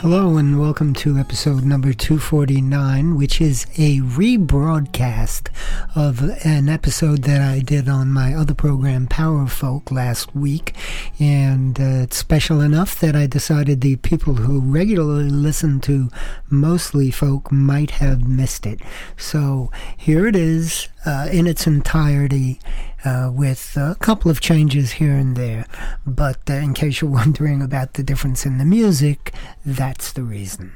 Hello and welcome to episode number 249, which is a rebroadcast of an episode that I did on my other program, Power Folk, last week. And uh, it's special enough that I decided the people who regularly listen to Mostly Folk might have missed it. So here it is uh, in its entirety uh, with a couple of changes here and there. But uh, in case you're wondering about the difference in the music, that's the reason.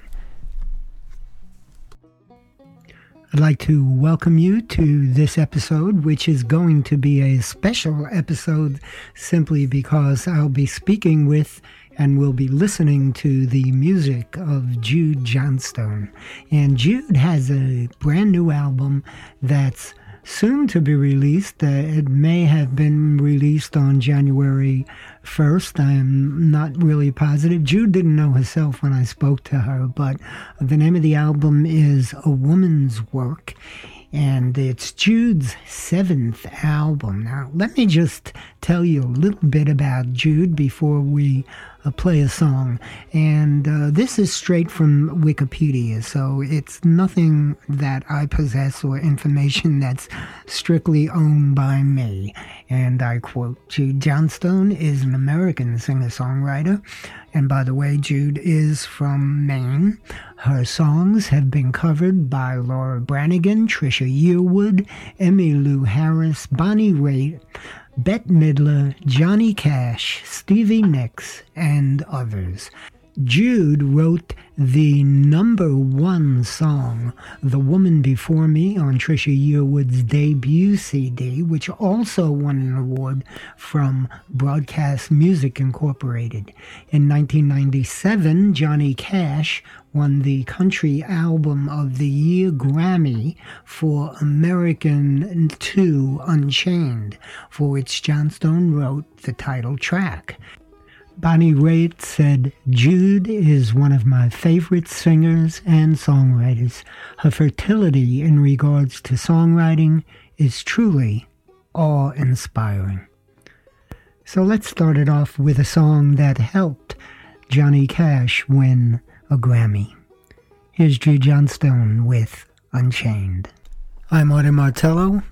I'd like to welcome you to this episode, which is going to be a special episode simply because I'll be speaking with and we'll be listening to the music of Jude Johnstone. And Jude has a brand new album that's soon to be released. Uh, it may have been released on January 1st. I'm not really positive. Jude didn't know herself when I spoke to her, but the name of the album is A Woman's Work. And it's Jude's seventh album. Now, let me just tell you a little bit about Jude before we uh, play a song. And uh, this is straight from Wikipedia, so it's nothing that I possess or information that's strictly owned by me. And I quote Jude Johnstone is an American singer songwriter. And by the way, Jude is from Maine. Her songs have been covered by Laura Branigan, Trisha Yearwood, Emmylou Harris, Bonnie Raitt, Bette Midler, Johnny Cash, Stevie Nicks, and others. Jude wrote the number one song, The Woman Before Me, on Trisha Yearwood's debut CD, which also won an award from Broadcast Music Incorporated. In 1997, Johnny Cash won the Country Album of the Year Grammy for American 2 Unchained, for which Johnstone wrote the title track. Bonnie Raitt said, Jude is one of my favorite singers and songwriters. Her fertility in regards to songwriting is truly awe inspiring. So let's start it off with a song that helped Johnny Cash win a Grammy. Here's Jude Johnstone with Unchained. I'm Martin Martello,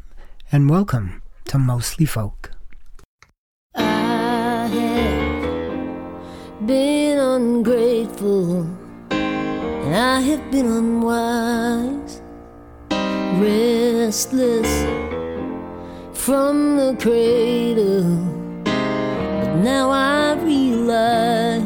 and welcome to Mostly Folk. I have been ungrateful and I have been unwise, restless from the cradle. But now I realize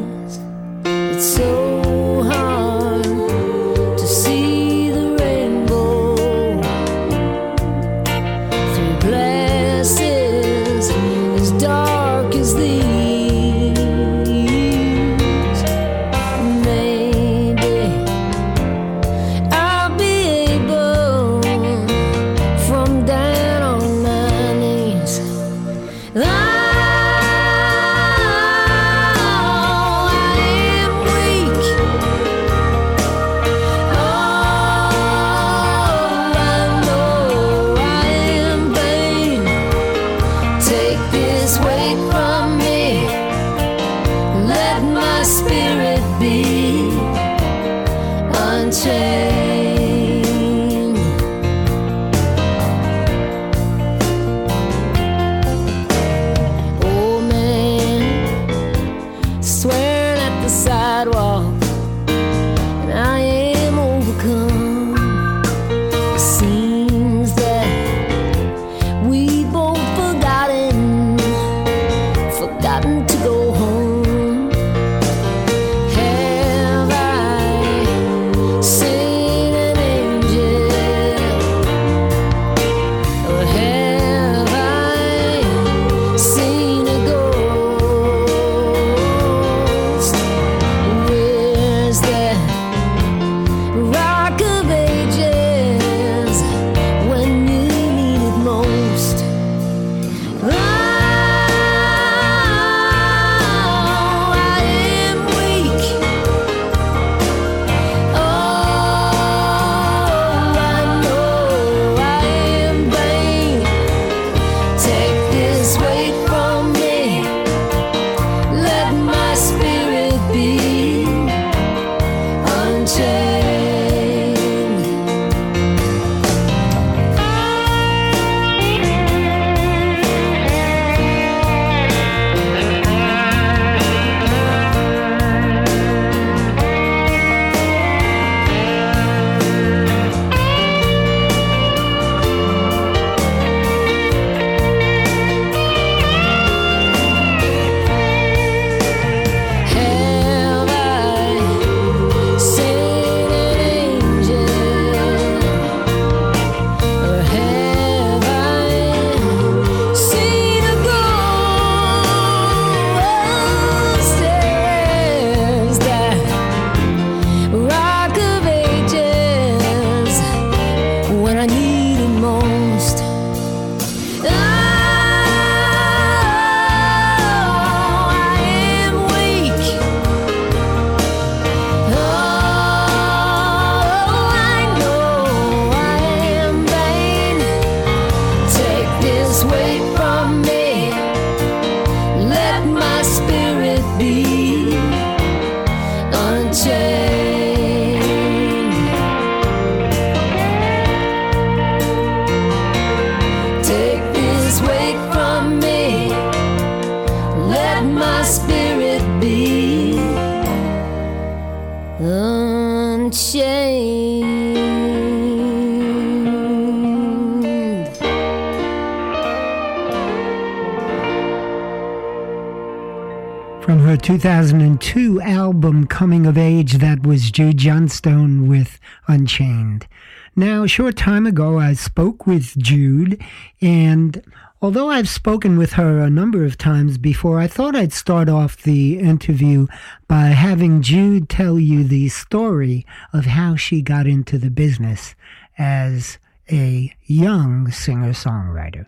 Jude Johnstone with Unchained. Now, a short time ago, I spoke with Jude, and although I've spoken with her a number of times before, I thought I'd start off the interview by having Jude tell you the story of how she got into the business as a young singer songwriter.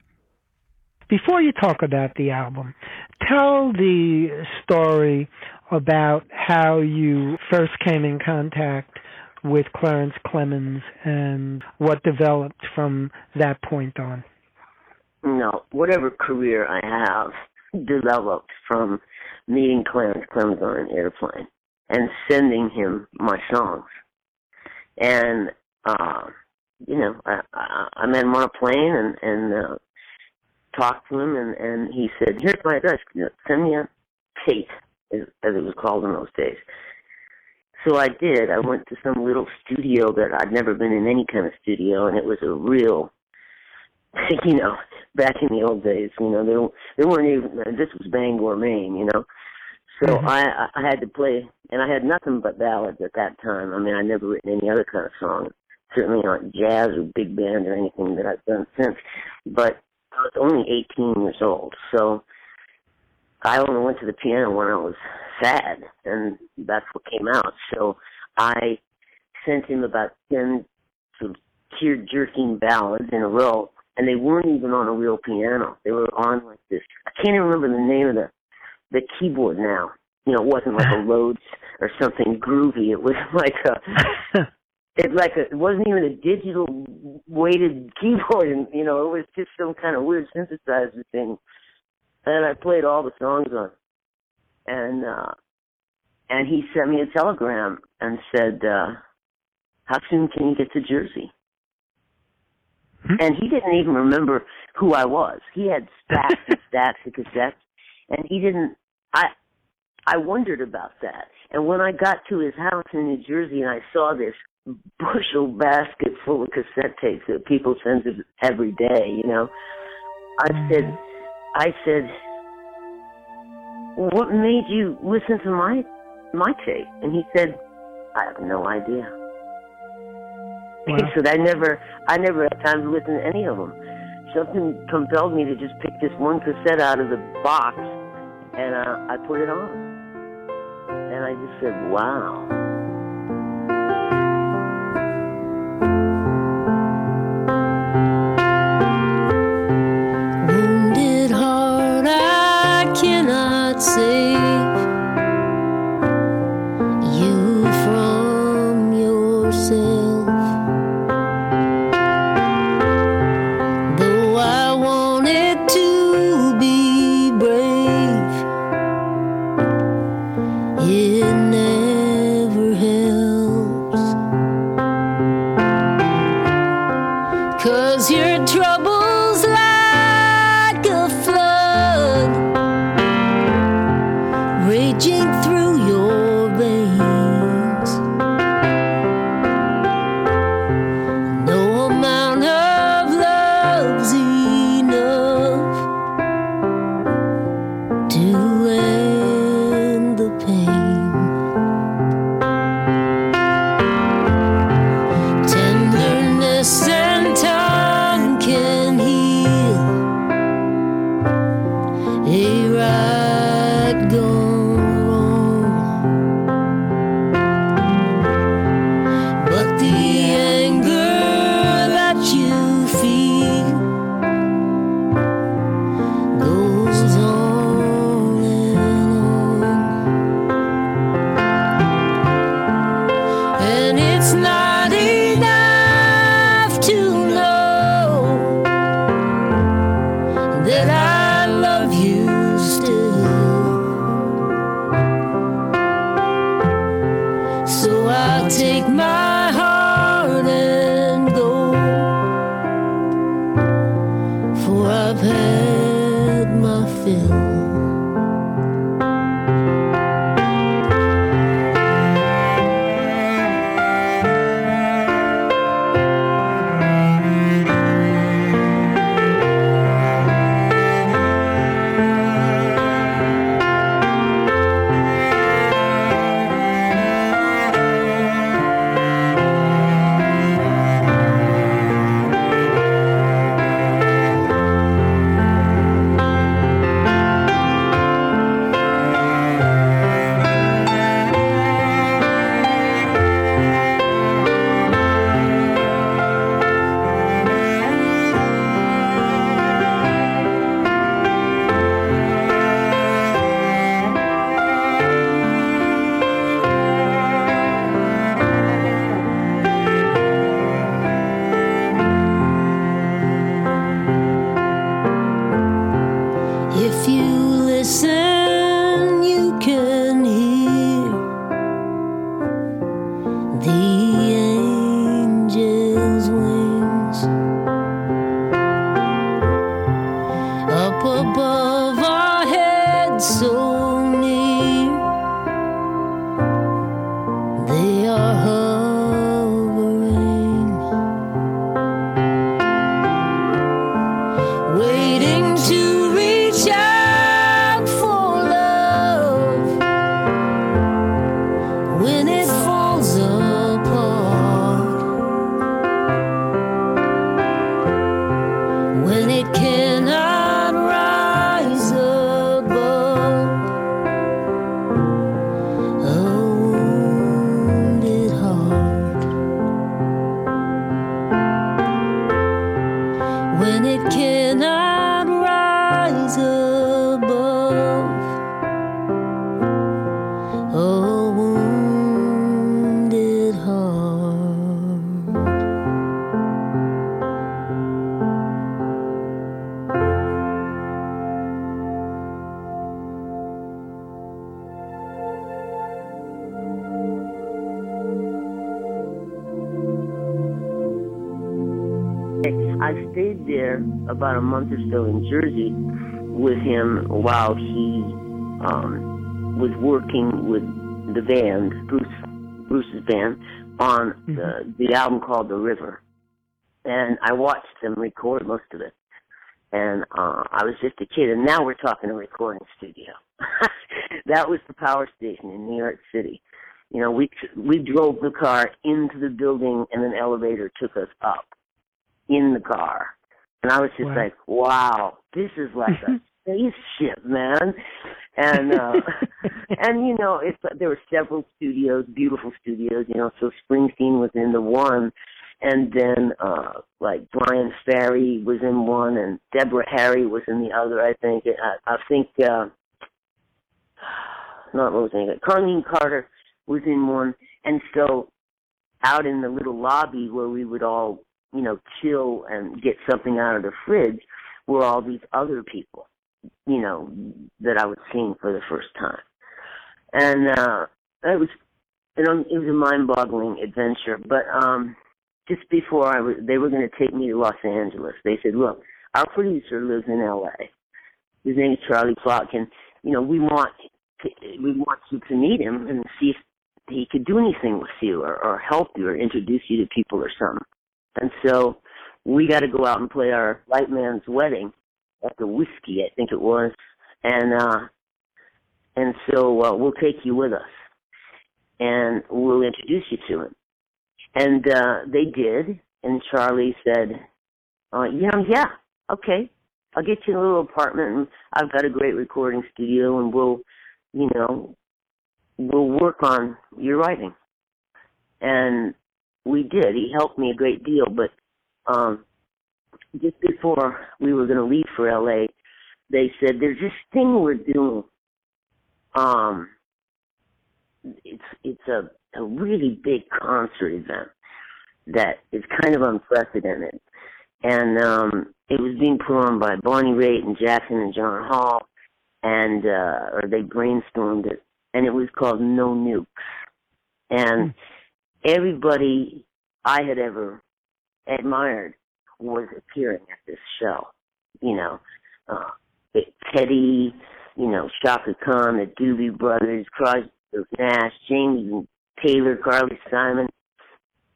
Before you talk about the album, tell the story about how you first came in contact with Clarence Clemons and what developed from that point on. No, whatever career I have developed from meeting Clarence Clemons on an airplane and sending him my songs. And, uh, you know, I, I, I met him on a plane and, and, uh, talked to him, and and he said, "Here's my address. Send me a tape, as, it was called in those days." So I did. I went to some little studio that I'd never been in any kind of studio, and it was a real, you know, back in the old days. You know, there there weren't even. This was Bangor, Maine. You know. So mm-hmm. I I had to play, and I had nothing but ballads at that time. I mean, I'd never written any other kind of song, certainly not jazz or big band or anything that I've done since. But I was only 18 years old, so I only went to the piano when I was sad, and that's what came out. So I sent him about 10 sort of tear-jerking ballads in a row, and they weren't even on a real piano. They were on like this. I can't even remember the name of the the keyboard now. You know, it wasn't like a Rhodes or something groovy. It was like a it like a, it wasn't even a digital weighted keyboard, and you know, it was just some kind of weird synthesizer thing. And I played all the songs on, and uh, and he sent me a telegram and said, uh, "How soon can you get to Jersey?" Hmm? And he didn't even remember who I was. He had stacks and stacks of cassettes, and he didn't. I I wondered about that. And when I got to his house in New Jersey and I saw this bushel basket full of cassette tapes that people send us every day, you know. I said, I said, what made you listen to my my tape? And he said, I have no idea. Wow. He said, I never, I never had time to listen to any of them. Something compelled me to just pick this one cassette out of the box, and uh, I put it on. And I just said, wow. Can about a month or so in Jersey with him while he um, was working with the band, Bruce Bruce's band, on mm-hmm. the the album called The River, and I watched them record most of it. And uh, I was just a kid, and now we're talking a recording studio. that was the power station in New York City. You know, we we drove the car into the building, and an elevator took us up in the car, and I was just wow. like, "Wow, this is like a spaceship, man!" And uh, and you know, it's there were several studios, beautiful studios. You know, so Springsteen was in the one, and then uh like Bryan Ferry was in one, and Deborah Harry was in the other. I think. I, I think. uh not what was it? Carlene Carter was in one, and so out in the little lobby where we would all, you know, chill and get something out of the fridge, were all these other people, you know, that I was seeing for the first time, and uh, it was, it was a mind-boggling adventure. But um, just before I was, they were going to take me to Los Angeles. They said, "Look, our producer lives in L.A. His name is Charlie Plotkin. You know, we want to, we want you to meet him and see if he could do anything with you or, or help you or introduce you to people or something. And so we got to go out and play our white man's wedding at the whiskey, I think it was, and uh, and so uh, we'll take you with us, and we'll introduce you to him. And uh, they did, and Charlie said, uh, "Yeah, yeah, okay, I'll get you a little apartment, and I've got a great recording studio, and we'll, you know, we'll work on your writing. And we did. He helped me a great deal, but um just before we were gonna leave for LA, they said there's this thing we're doing. Um it's it's a, a really big concert event that is kind of unprecedented. And um it was being put on by Bonnie Raitt and Jackson and John Hall and uh or they brainstormed it and it was called No Nukes. And everybody I had ever admired was appearing at this show. You know, uh, Teddy, you know, Chaka Khan, the Doobie Brothers, Crosby, Nash, James Taylor, Carly Simon,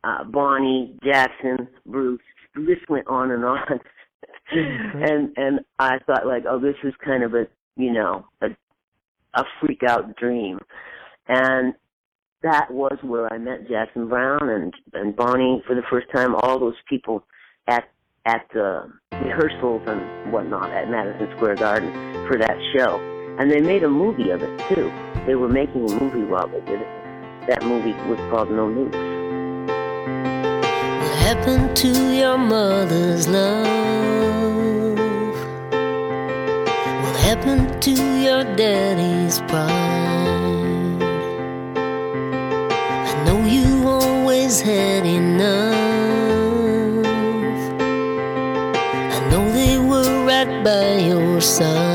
uh, Bonnie, Jackson, Bruce. The list went on and on. and and I thought like, oh, this is kind of a you know a a freak out dream. And that was where I met Jackson Browne and and Bonnie for the first time. All those people at at the rehearsals and whatnot at Madison Square Garden for that show, and they made a movie of it too. They were making a movie while they did it. That movie was called No Nukes. What happened to your mother's love? What happened to your daddy's pride? Had enough. I know they were right by your side.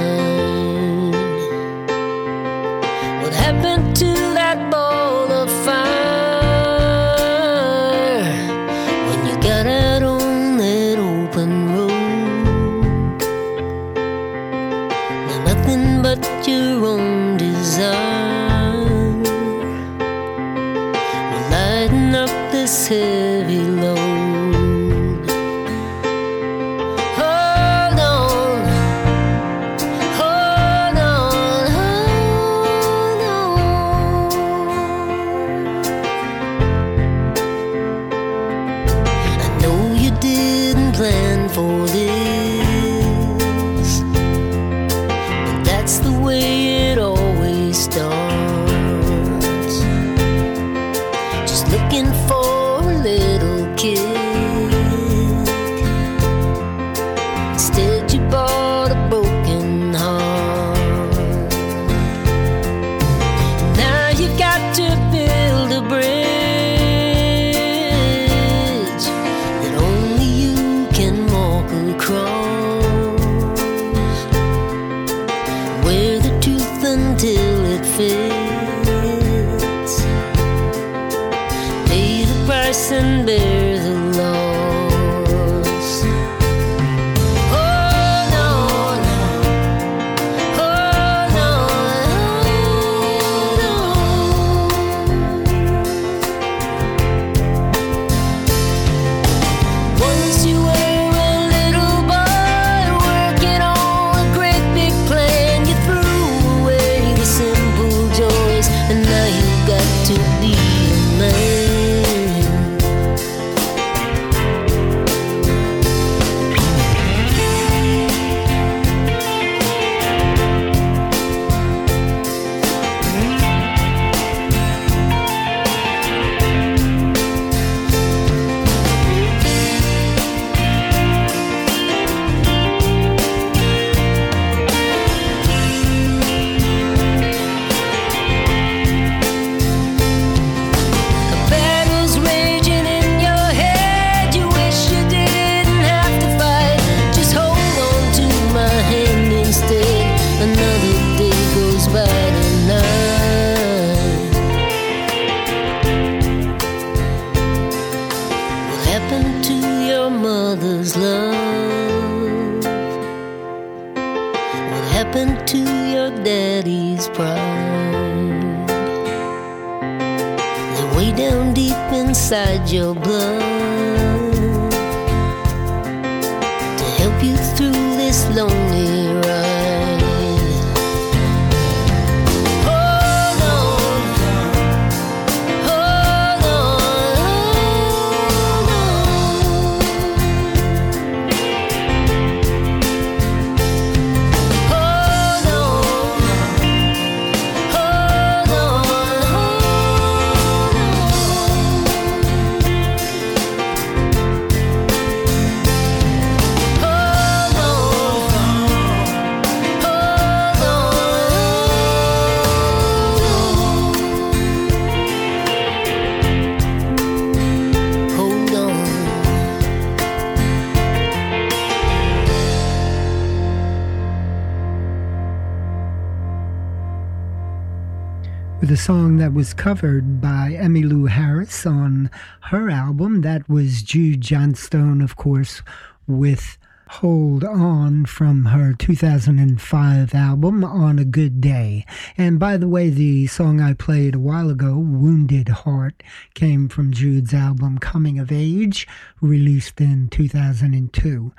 Song that was covered by Emmylou Harris on her album. That was Jude Johnstone, of course, with Hold On from her 2005 album On a Good Day. And by the way, the song I played a while ago, Wounded Heart, came from Jude's album Coming of Age, released in 2002.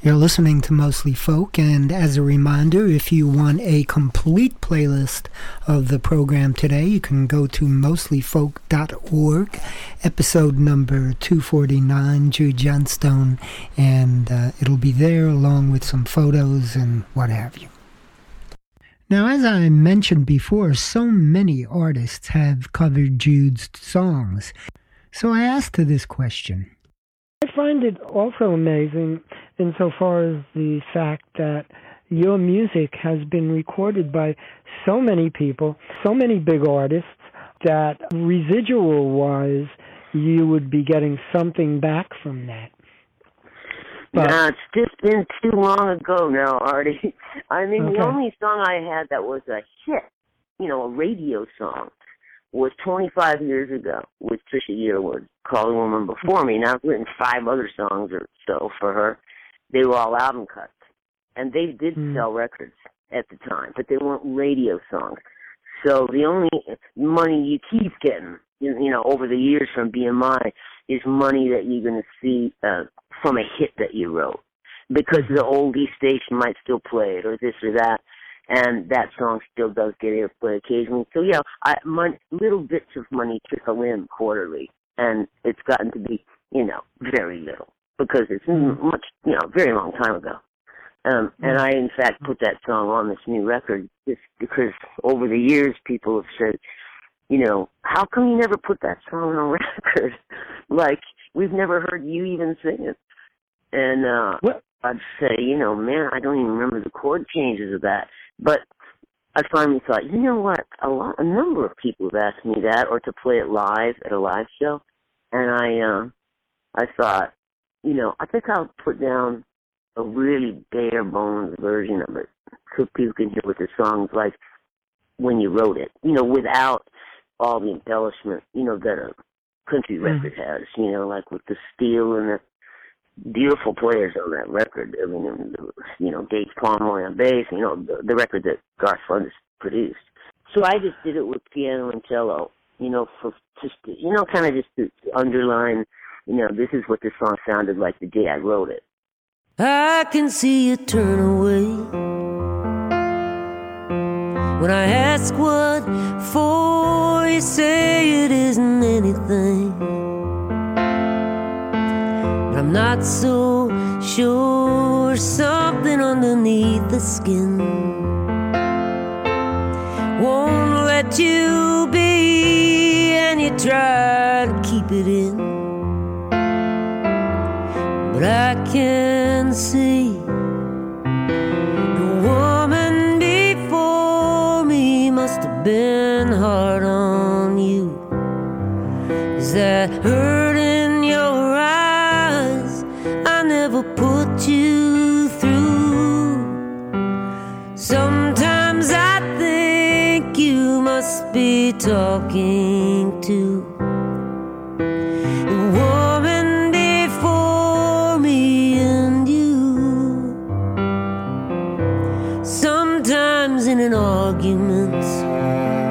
You're listening to Mostly Folk, and as a reminder, if you want a complete playlist of the program today, you can go to mostlyfolk.org, episode number 249, Jude Johnstone, and uh, it'll be there along with some photos and what have you. Now, as I mentioned before, so many artists have covered Jude's songs. So I asked her this question. I find it also amazing insofar as the fact that your music has been recorded by so many people, so many big artists, that residual wise, you would be getting something back from that. But- nah, it's just been too long ago now, Artie. I mean, Okay. the only song I had that was a hit, you know, a radio song, was 25 years ago with Trisha Yearwood, called The Woman Before Me. Now, I've written five other songs or so for her. They were all album cuts. And they did Hmm. sell records at the time, but they weren't radio songs. So the only money you keep getting, you you know, over the years from BMI is money that you're going to see uh, from a hit that you wrote. Because the oldie station might still play it or this or that, and that song still does get airplay occasionally. So yeah, I, my little bits of money trickle in quarterly, and it's gotten to be, you know, very little because it's much, you know, very long time ago. Um, and I, in fact, put that song on this new record just because over the years people have said, you know, how come you never put that song on a record? like, we've never heard you even sing it. And, uh, Well- I'd say, you know, man, I don't even remember the chord changes of that. But I finally thought, you know what? A lot, a number of people have asked me that, or to play it live at a live show, and I, uh, I thought, you know, I think I'll put down a really bare bones version of it, so people can hear what the song's like when you wrote it. You know, without all the embellishment, you know, that a country mm. record has. You know, like with the steel and the beautiful players on that record. I mean, you know, Dave Pomeroy on bass. You know, the, the record that Garth Fundis produced. So I just did it with piano and cello. You know, for just to- you know, kind of just to underline. You know, this is what this song sounded like the day I wrote it. I can see you turn away when I ask what for. You say it isn't anything. I'm not so sure something underneath the skin won't let you be, and you try to keep it in. But I can see the woman before me must have been hard on you. Is that hurt in your eyes? I never put you through. Sometimes I think you must be talking to in an argument.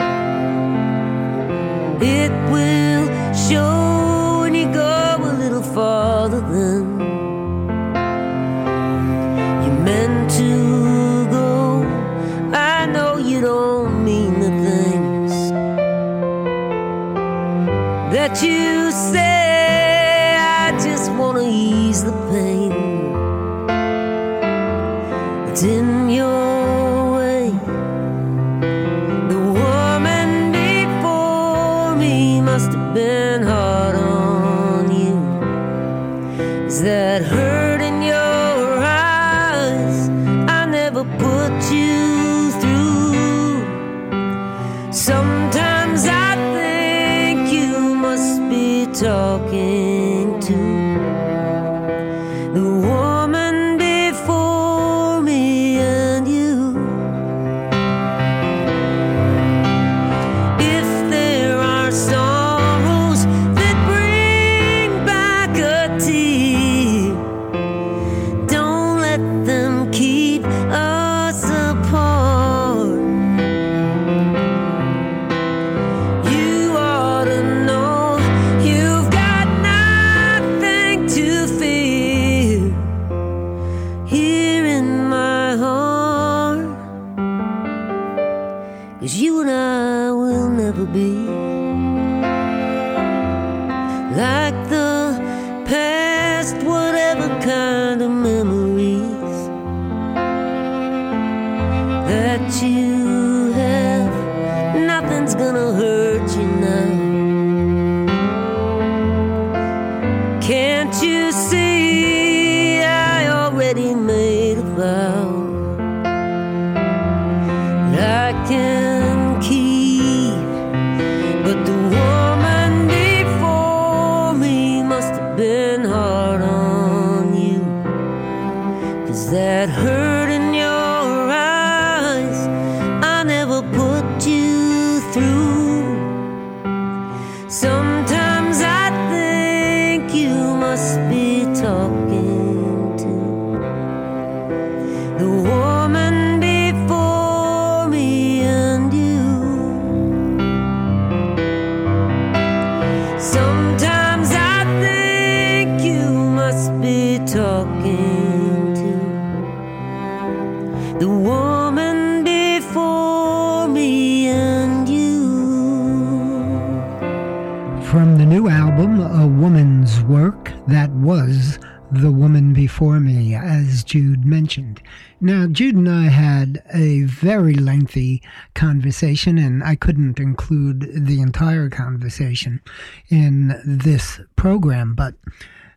From the new album, A Woman's Work, that was The Woman Before Me, as Jude mentioned. Now, Jude and I had a very lengthy conversation, and I couldn't include the entire conversation in this program, but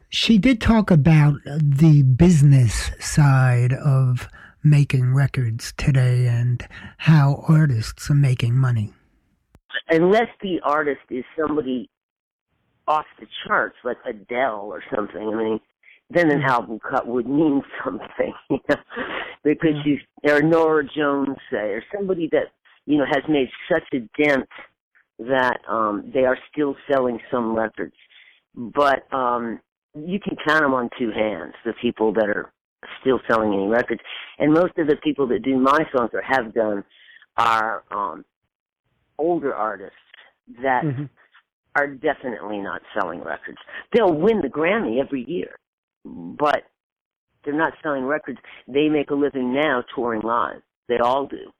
she did talk about the business side of making records today and how artists are making money. Unless the artist is somebody off the charts, like Adele or something, I mean, then an album cut would mean something, you know, because you or Norah Jones say, or somebody that you know has made such a dent that um they are still selling some records, but um you can count them on two hands. The people that are still selling any records, and most of the people that do my songs or have done are um older artists that Mhm. Are definitely not selling records. They'll win the Grammy every year, but they're not selling records. They make a living now touring live. They all do.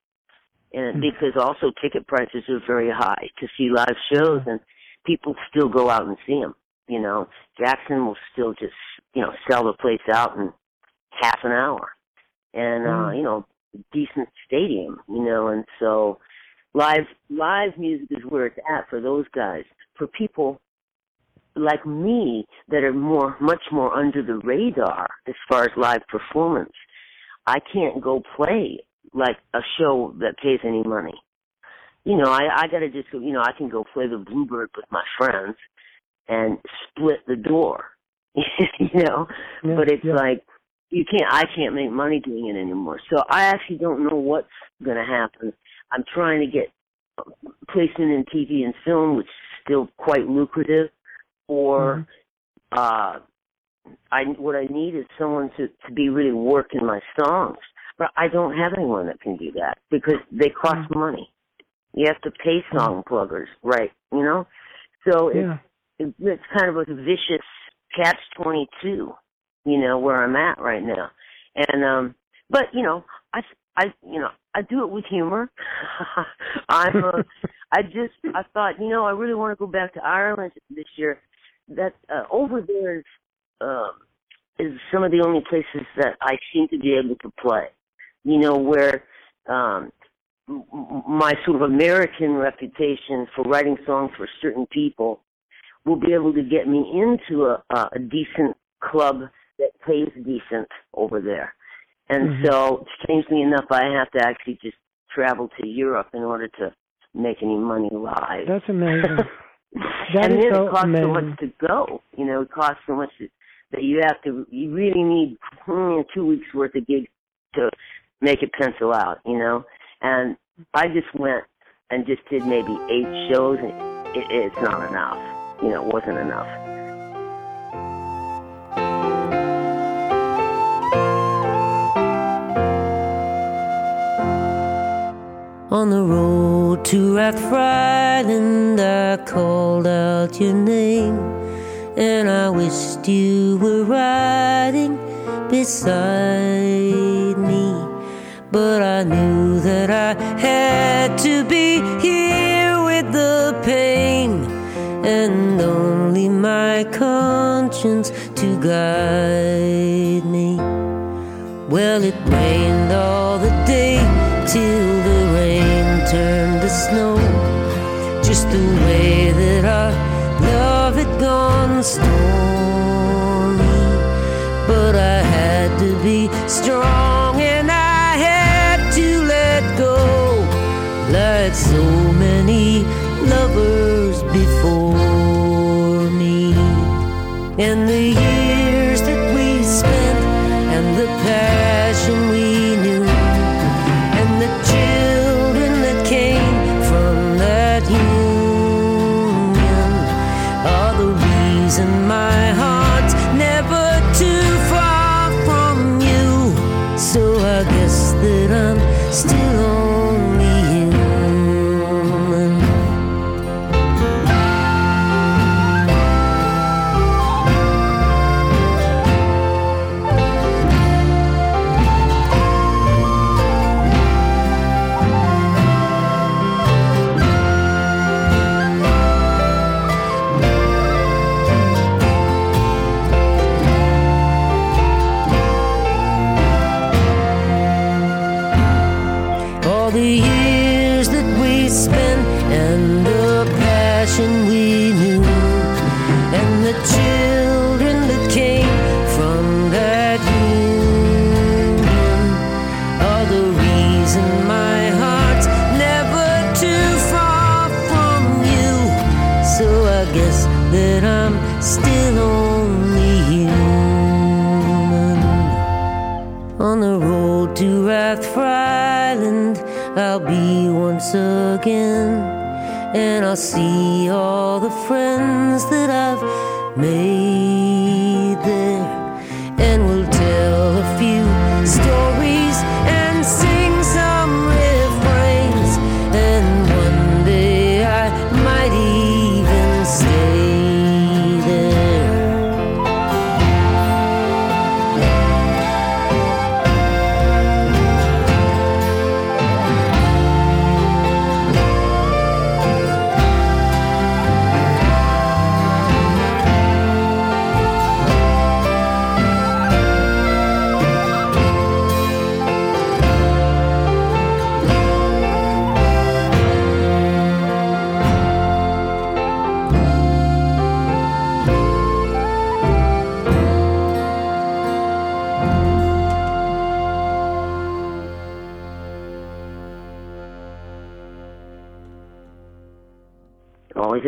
And Hmm. because also ticket prices are very high to see live shows and people still go out and see them. You know, Jackson will still just, you know, sell the place out in half an hour. And, uh, Hmm. you know, decent stadium, you know, and so live live music is where it's at for those guys. For people like me that are more much more under the radar as far as live performance, I can't go play like a show that pays any money. You know, I I gotta just you know, I can go play the Bluebird with my friends and split the door. you know? Yeah, but it's yeah. like you can't I can't make money doing it anymore. So I actually don't know what's gonna happen. I'm trying to get uh, placement in TV and film, which still quite lucrative, or uh I what I need is someone to to be really working my songs. But I don't have anyone that can do that because they cost money. You have to pay song pluggers, right? You know, so it's Yeah. it, it's kind of a vicious catch twenty two, you know, where I'm at right now. And um but you know, I I you know, I do it with humor. I'm uh, I just I thought, you know, I really want to go back to Ireland this year. That uh, over there is um is some of the only places that I seem to be able to play. You know, where um my sort of American reputation for writing songs for certain people will be able to get me into a, a decent club that pays decent over there. And mm-hmm. so, strangely enough, I have to actually just travel to Europe in order to make any money live. That's amazing. That and then so it costs amazing. so much to go. You know, it costs so much that you have to. You really need hmm, two weeks worth of gigs to make it pencil out. You know, and I just went and just did maybe eight shows, and it, it's not enough. You know, it wasn't enough. On the road to Rathfriland, I called out your name, and I wished you were riding beside me. But I knew that I had to be here with the pain, and only my conscience to guide me. Well, it rained all the day till turned to snow. Just the way that our love had gone stormy. But I had to be strong road to Rathfriland, I'll be once again, and I'll see all the friends that I've made there,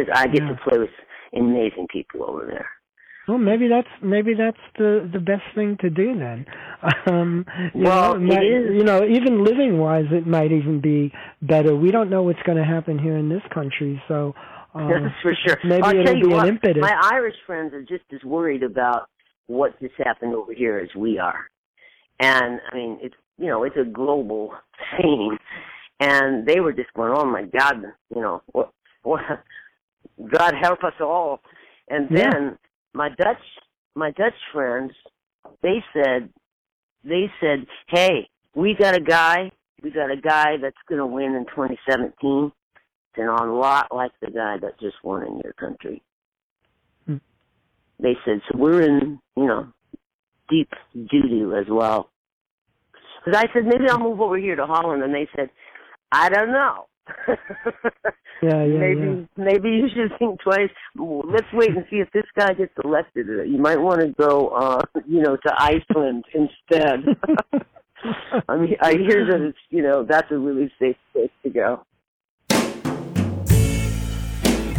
Just, I get Yeah. to play with amazing people over there. Well, maybe that's maybe that's the the best thing to do then. Um, you Well, know, it might- is. You know, even living wise, it might even be better. We don't know what's going to happen here in this country, so um, That's for sure. maybe I'll it'll be what, an impetus. My Irish friends are just as worried about what just happened over here as we are. And I mean, it's you know, it's a global scene, and they were just going, "Oh my God, you know, what, what, God help us all." And Yeah. then my Dutch my Dutch friends, they said, they said, hey, we got a guy, we got a guy that's going to win in 2017. And a lot like the guy that just won in your country. Hmm. They said, so we're in, you know, deep doo-doo as well. Because I said, maybe I'll move over here to Holland. And they said, I don't know. yeah, yeah, maybe yeah. maybe you should think twice. Let's wait and see if this guy gets elected. You might want to go, uh, you know, to Iceland instead. I mean, I hear that it's you know that's a really safe place to go.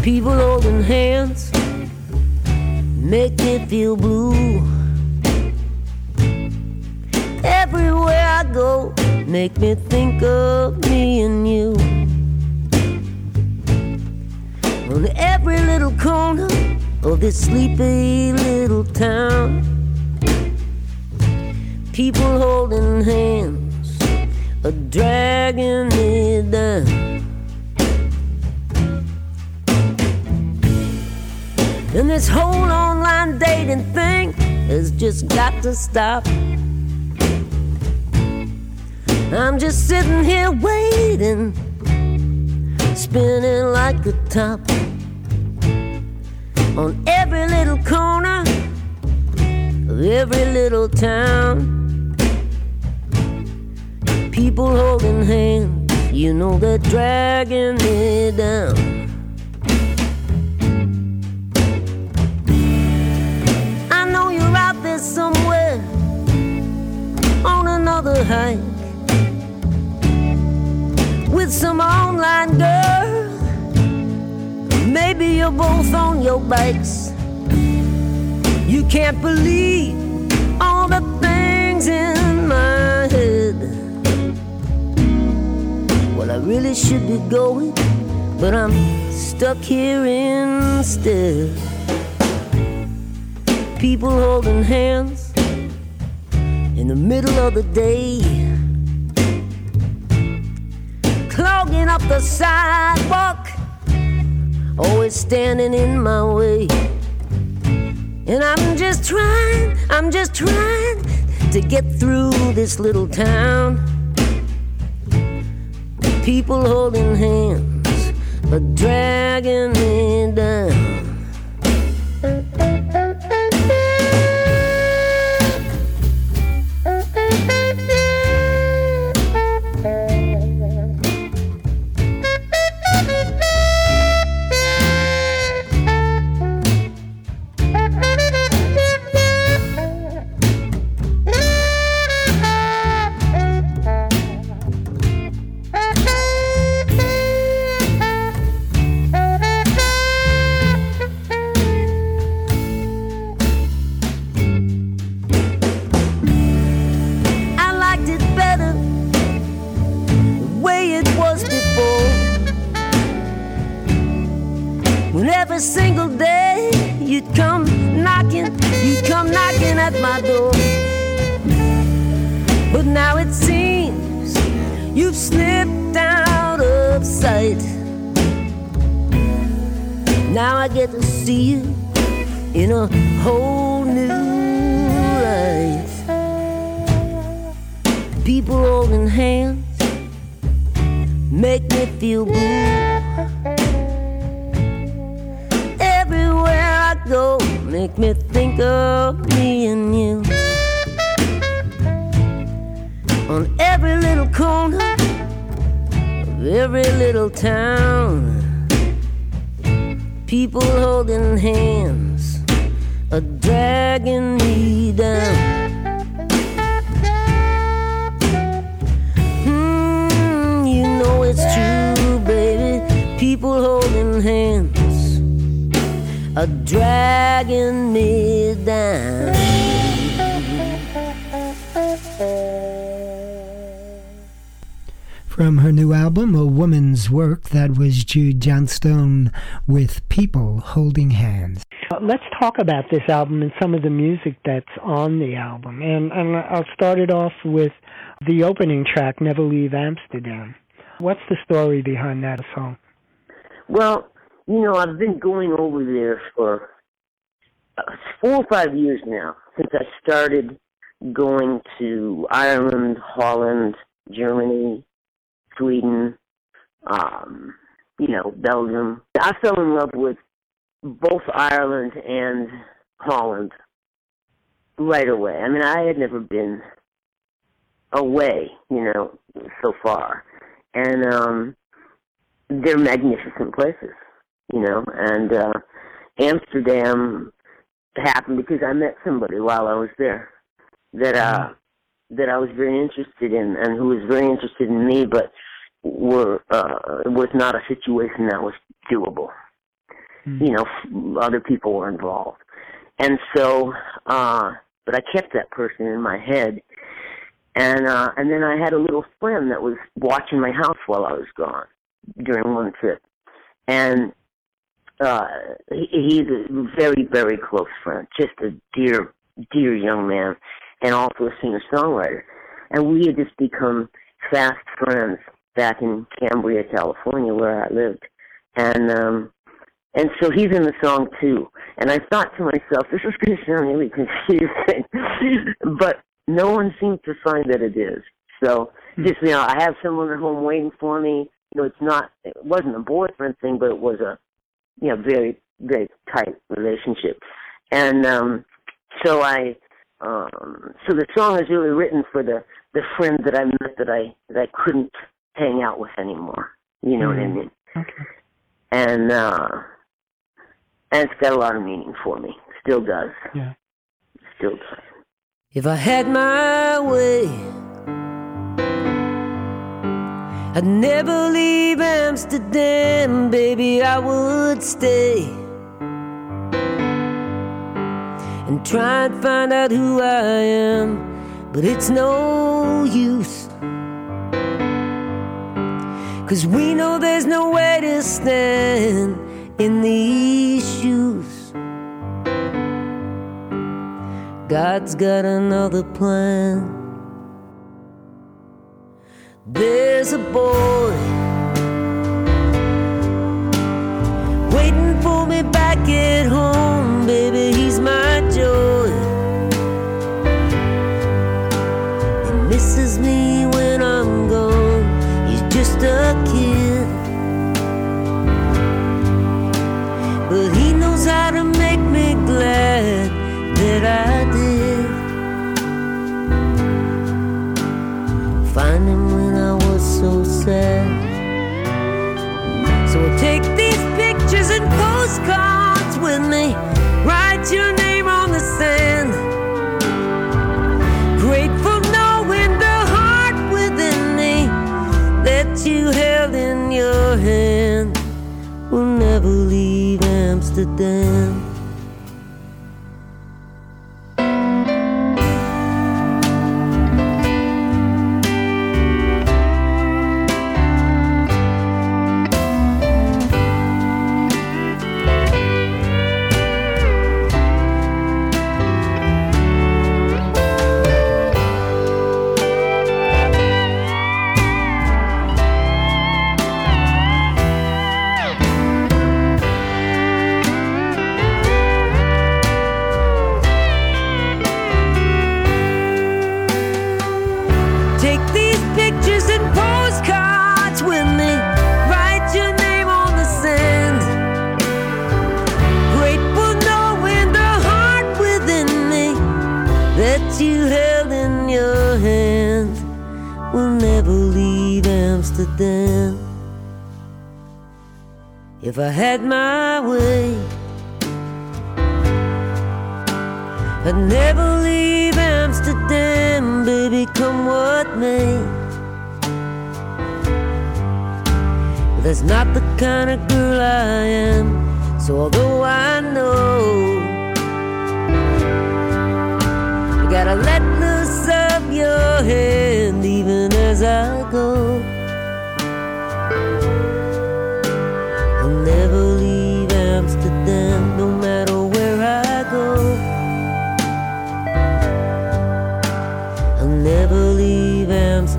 People holding hands make me feel blue. Everywhere I go, make me think of me and you. On every little corner of this sleepy little town, people holding hands are dragging me down. And this whole online dating thing has just got to stop. I'm just sitting here waiting, spinning like a top on every little corner of every little town. People holding hands, you know they're dragging me down. I know you're out there somewhere on another hike with some online girl. Maybe you're both on your bikes. You can't believe all the things in my head. Well, I really should be going, but I'm stuck here instead. People holding hands in the middle of the day clogging up the sidewalk, always standing in my way. And I'm just trying, I'm just trying to get through this little town. People holding hands, but dragging me down. go make me think of me and you. On every little corner of every little town, people holding hands are dragging me down. Hmm, it's true, baby. People holding hands that was Jude Johnstone with People Holding Hands. Uh, let's talk about this album and some of the music that's on the album. And, and I'll start it off with the opening track, Never Leave Amsterdam. What's the story behind that song? Well, you know, I've been going over there for four or five years now since I started going to Ireland, Holland, Germany, Sweden, um, you know, Belgium. I fell in love with both Ireland and Holland right away. I mean, I had never been away, you know, so far. And um they're magnificent places, you know, and uh Amsterdam happened because I met somebody while I was there that uh that I was very interested in and who was very interested in me but were uh was not a situation that was doable. Mm-hmm. You know, other people were involved. And so uh but I kept that person in my head. And uh and then I had a little friend that was watching my house while I was gone during one trip. And uh he, he's a very, very close friend, just a dear, dear young man and also a singer songwriter. And we had just become fast friends back in Cambria, California, where I lived. And um and so he's in the song too. And I thought to myself, this is going to sound really confusing, but no one seems to find that it is. So hmm. just you know, I have someone at home waiting for me. You know, it's not, it wasn't a boyfriend thing, but it was a, you know, very very tight relationship. And um, so I, um, so the song is really written for the the friend that I met that I that I couldn't hang out with anymore. You know mm-hmm. what I hmm. mean? Okay. And uh and it's got a lot of meaning for me. Still does. Yeah. Still does. If I had my way, I'd never leave Amsterdam, baby. I would stay and try and find out who I am, but it's no use. Cause we know there's no way to stand in these shoes. God's got another plan. There's a boy waiting for me back at home, baby. He's my Write your name on the sand. Grateful knowing the heart within me that you held in your hand will never leave Amsterdam. If I had my way. I'd never leave Amsterdam, baby, come what may. But that's not the kind of girl I am, so although I know I gotta let loose of your hand even as I go.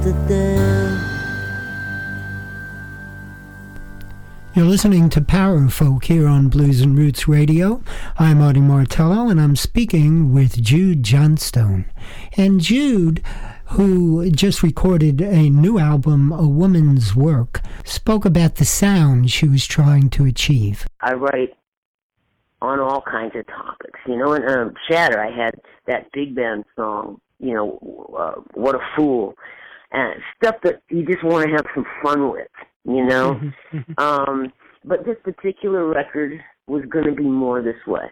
You're listening to Power Folk here on Blues and Roots Radio. I'm Artie Martello, and I'm speaking with Jude Johnstone. And Jude, who just recorded a new album, A Woman's Work, spoke about the sound she was trying to achieve. I write on all kinds of topics. You know, in um, Shatter, I had that big band song, you know, uh, What a Fool, and stuff that you just want to have some fun with you know. Mm-hmm, mm-hmm. um, but this particular record was going to be more this way,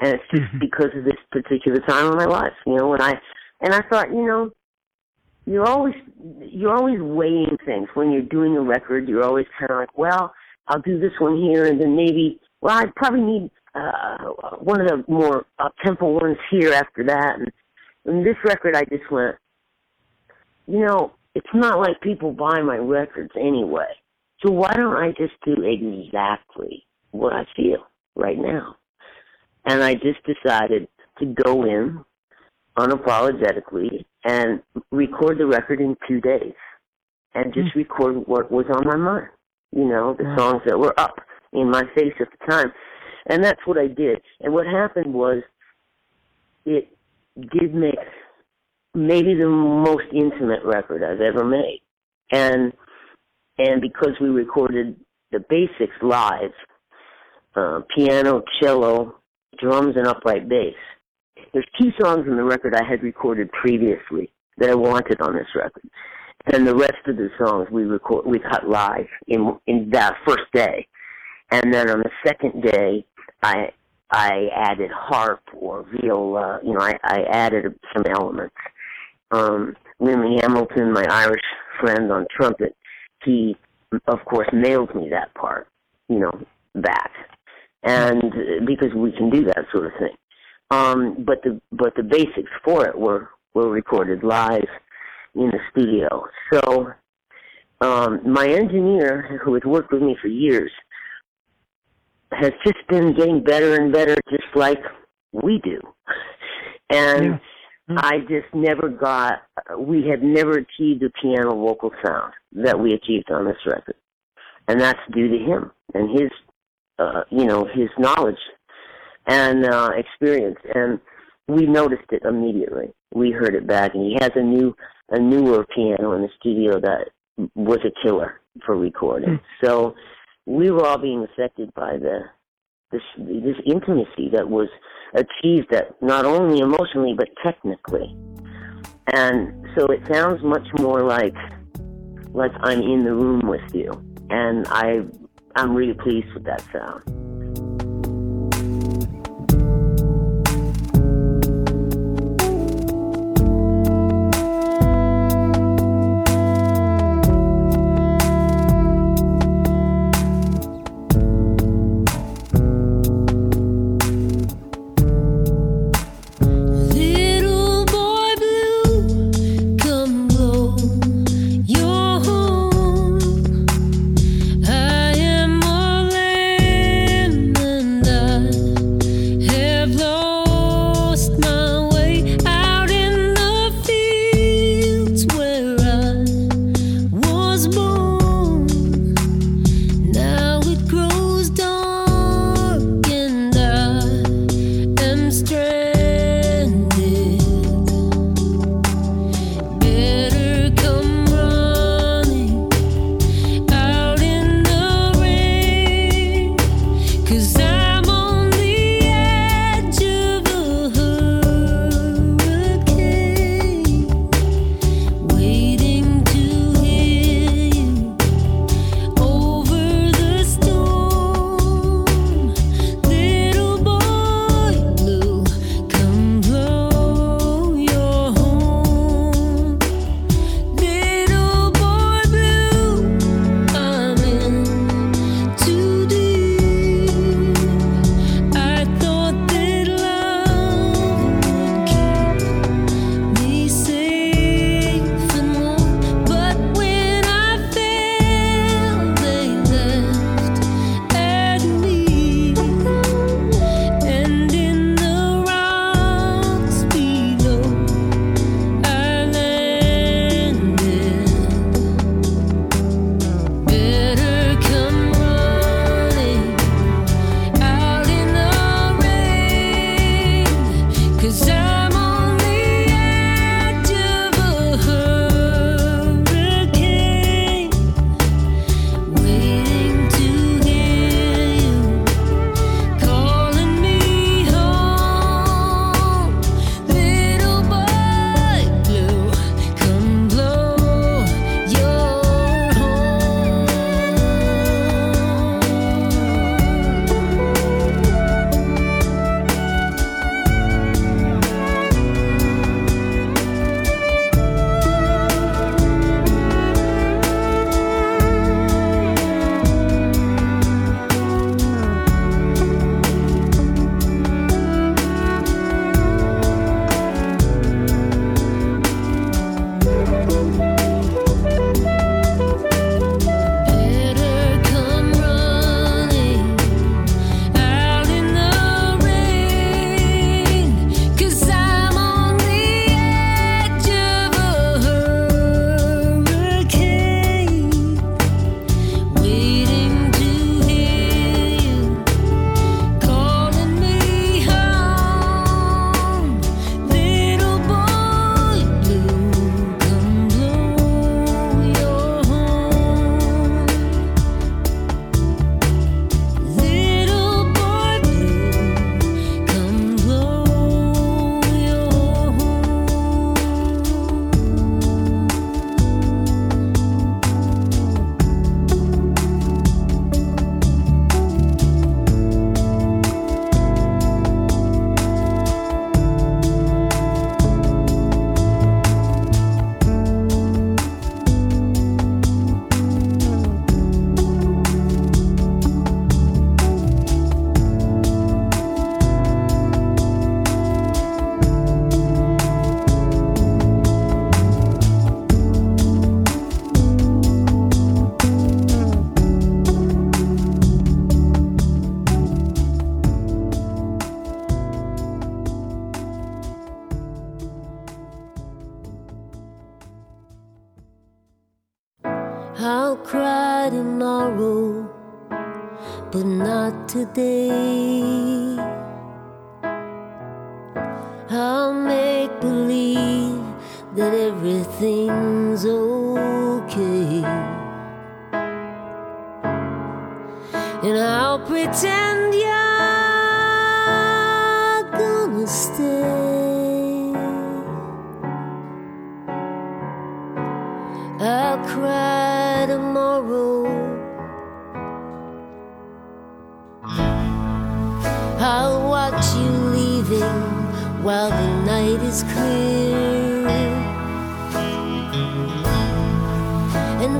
and it's just mm-hmm. because of this particular time in my life, you know. When I and I thought, you know, you're always you're always weighing things when you're doing a record. You're always kind of like, well, I'll do this one here, and then maybe, well, I probably need uh, one of the more up tempo ones here after that. And, and this record, I just went, you know, it's not like people buy my records anyway. So why don't I just do exactly what I feel right now? And I just decided to go in unapologetically and record the record in two days and just mm. record what was on my mind. You know, the songs that were up in my face at the time. And that's what I did. And what happened was it did make maybe the most intimate record I've ever made. And and because we recorded the basics live, uh, piano, cello, drums, and upright bass, there's two songs in the record I had recorded previously that I wanted on this record, and the rest of the songs we record we cut live in in that first day, and then on the second day I I added harp or viola, you know, I, I added some elements. Um, Linley Hamilton, my Irish friend on trumpet, he of course mailed me that part, you know, back, and because we can do that sort of thing. Um, but the but the basics for it were were recorded live in the studio. So um, my engineer, who has worked with me for years, has just been getting better and better, just like we do. And yeah. Mm-hmm. I just never got, we had never achieved the piano vocal sound that we achieved on this record. And that's due to him and his, uh, you know, his knowledge and uh, experience. And we noticed it immediately. We heard it back, and he has a new, a newer piano in the studio that was a killer for recording. Mm. So we were all being affected by the this this intimacy that was achieved that not only emotionally but technically. And so it sounds much more like like I'm in the room with you. And I I'm really pleased with that sound.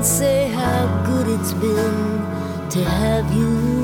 Say how good it's been to have you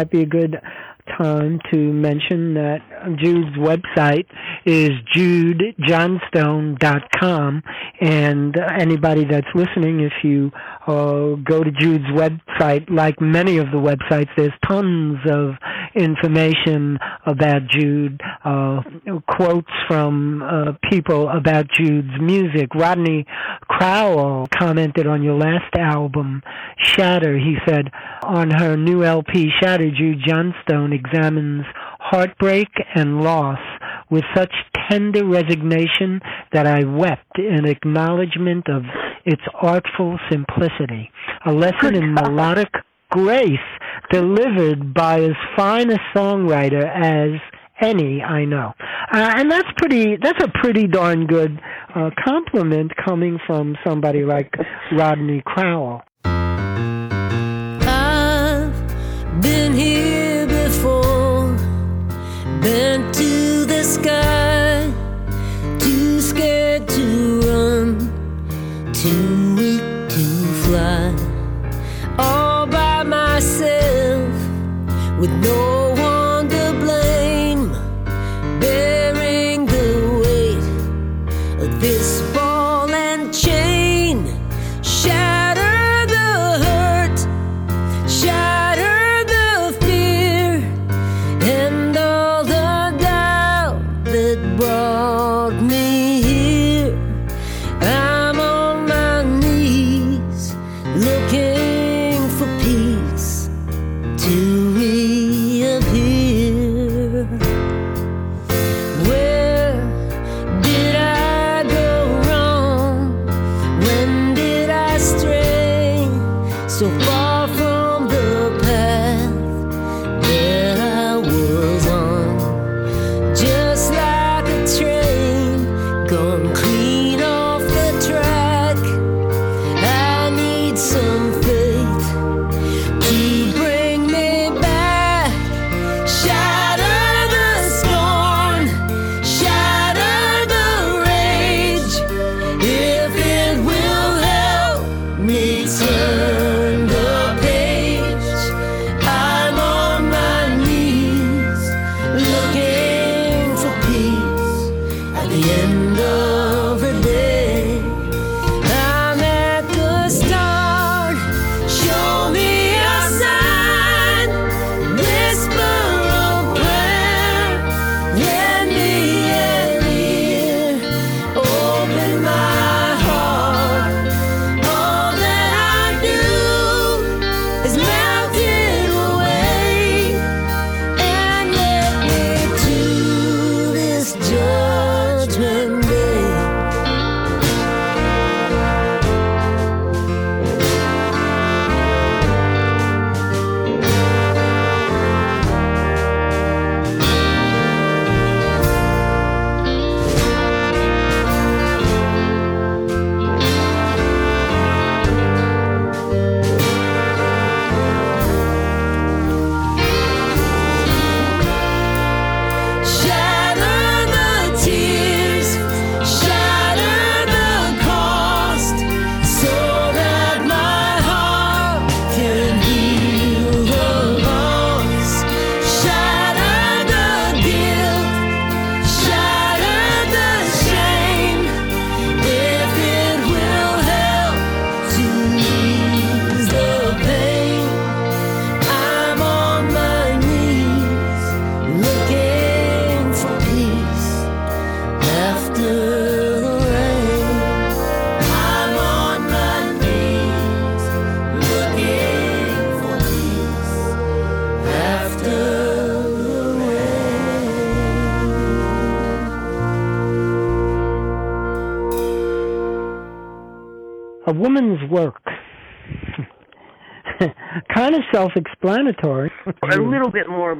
might be a good time to mention that Jude's website is judejohnstone.com and anybody that's listening if you uh, go to Jude's website like many of the websites there's tons of information about Jude uh, quotes from uh, people about Jude's music. Rodney Crowell commented on your last album Shatter. He said on her new LP Shatter Jude Johnstone examines heartbreak and loss with such tender resignation that I wept in acknowledgement of its artful simplicity. A lesson in melodic grace delivered by as fine a songwriter as any I know, uh, and that's pretty. That's a pretty darn good uh, compliment coming from somebody like Rodney Crowell. I've been here before, been to the sky, too scared to run, too weak to fly, with no train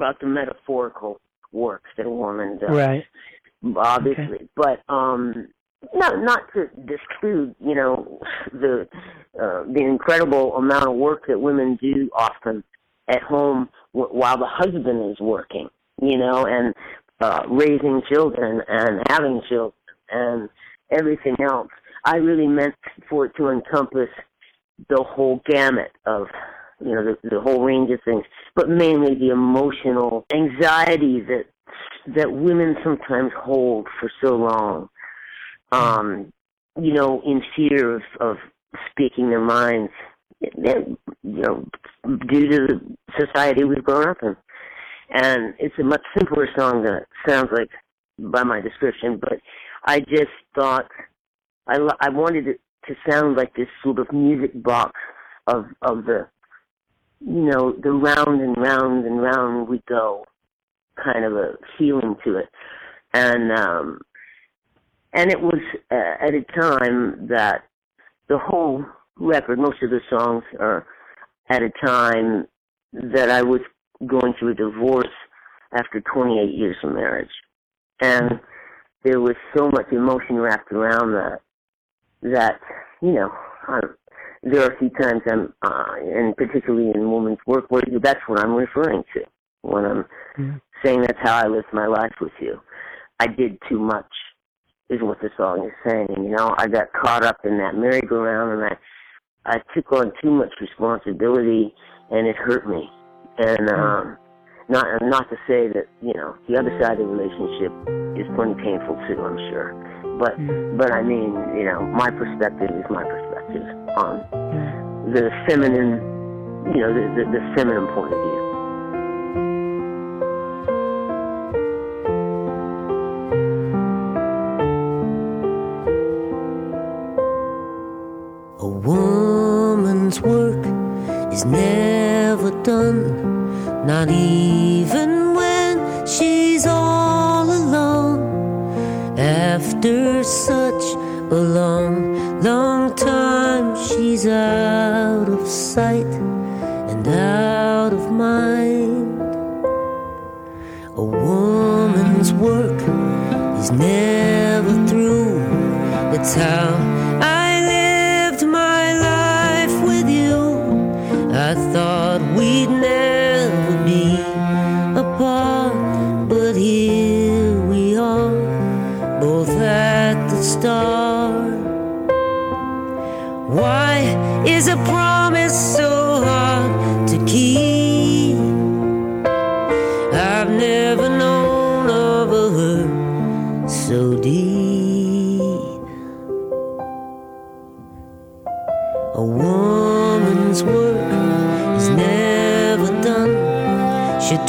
about the metaphorical works that a woman does. Right. obviously, but um, no, not to disclude, you know, the uh, the incredible amount of work that women do often at home w- while the husband is working, you know, and uh, raising children and having children and everything else. I really meant for it to encompass the whole gamut of you know the, the whole range of things, but mainly the emotional anxiety that that women sometimes hold for so long. Um, you know, in fear of, of speaking their minds, you know, due to the society we've grown up in. And it's a much simpler song than it sounds like by my description, but I just thought I, I wanted it to sound like this sort of music box of of the you know the round and round and round we go kind of a feeling to it and um and it was uh, at a time that the whole record most of the songs are at a time that I was going through a divorce after 28 years of marriage. And there was so much emotion wrapped around that, that, you know, I, there are a few times I'm, uh, and particularly in women's work, where that's what I'm referring to when I'm mm-hmm. saying that's how I lived my life with you. I did too much, is what the song is saying. You know, I got caught up in that merry-go-round, and I, I took on too much responsibility, and it hurt me. And mm-hmm. um, not not to say that you know the other side of the relationship is plenty painful too. I'm sure, but mm-hmm. but I mean, you know, my perspective is my perspective on the feminine, you know, the, the, the feminine point of view. A woman's work is never done, not even when she's all alone. After such a long, long time, out of sight and out of mind. A woman's work is never through, it's how Bonnie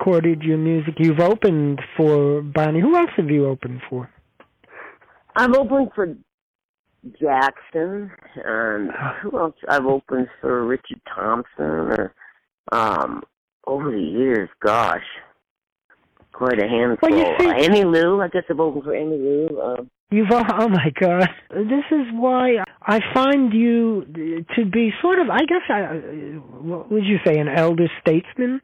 recorded your music. You've opened for Bonnie. Who else have you opened for? I've opened for Jackson, and who else? I've opened for Richard Thompson, or um, over the years, gosh, quite a handful. Well, see, uh, Emmylou, I guess opened for Emmylou. Uh, You've oh my god, this is why I find you to be sort of I guess I what would you say an elder statesman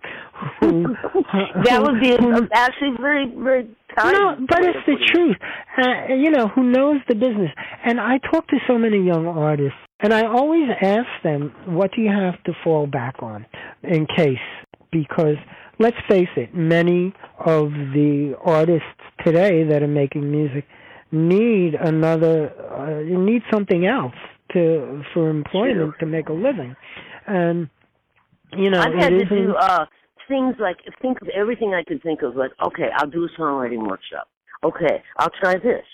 who that would be who, actually very very kind. No, but it's the truth. Uh, you know who knows the business. And I talk to so many young artists, and I always ask them, "What do you have to fall back on in case?" Because let's face it, many of the artists today that are making music need another uh, need something else to for employment sure. to make a living. And you know I've had to do uh things like think of everything I could think of like okay I'll do a songwriting workshop. Okay I'll try this.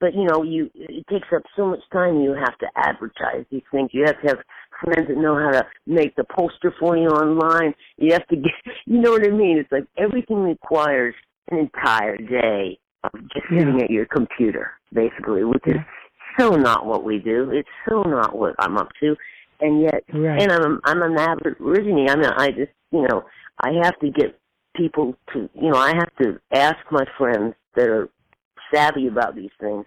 But you know you it takes up so much time you have to advertise these things. You have to have friends that know how to make the poster for you online you have to get you know what I mean it's like everything requires an entire day of just sitting at your computer, basically, which is so not what we do. It's so not what I'm up to, and yet, Right. and I'm I'm an avid. I mean, I just you know I have to get people to you know I have to ask my friends that are savvy about these things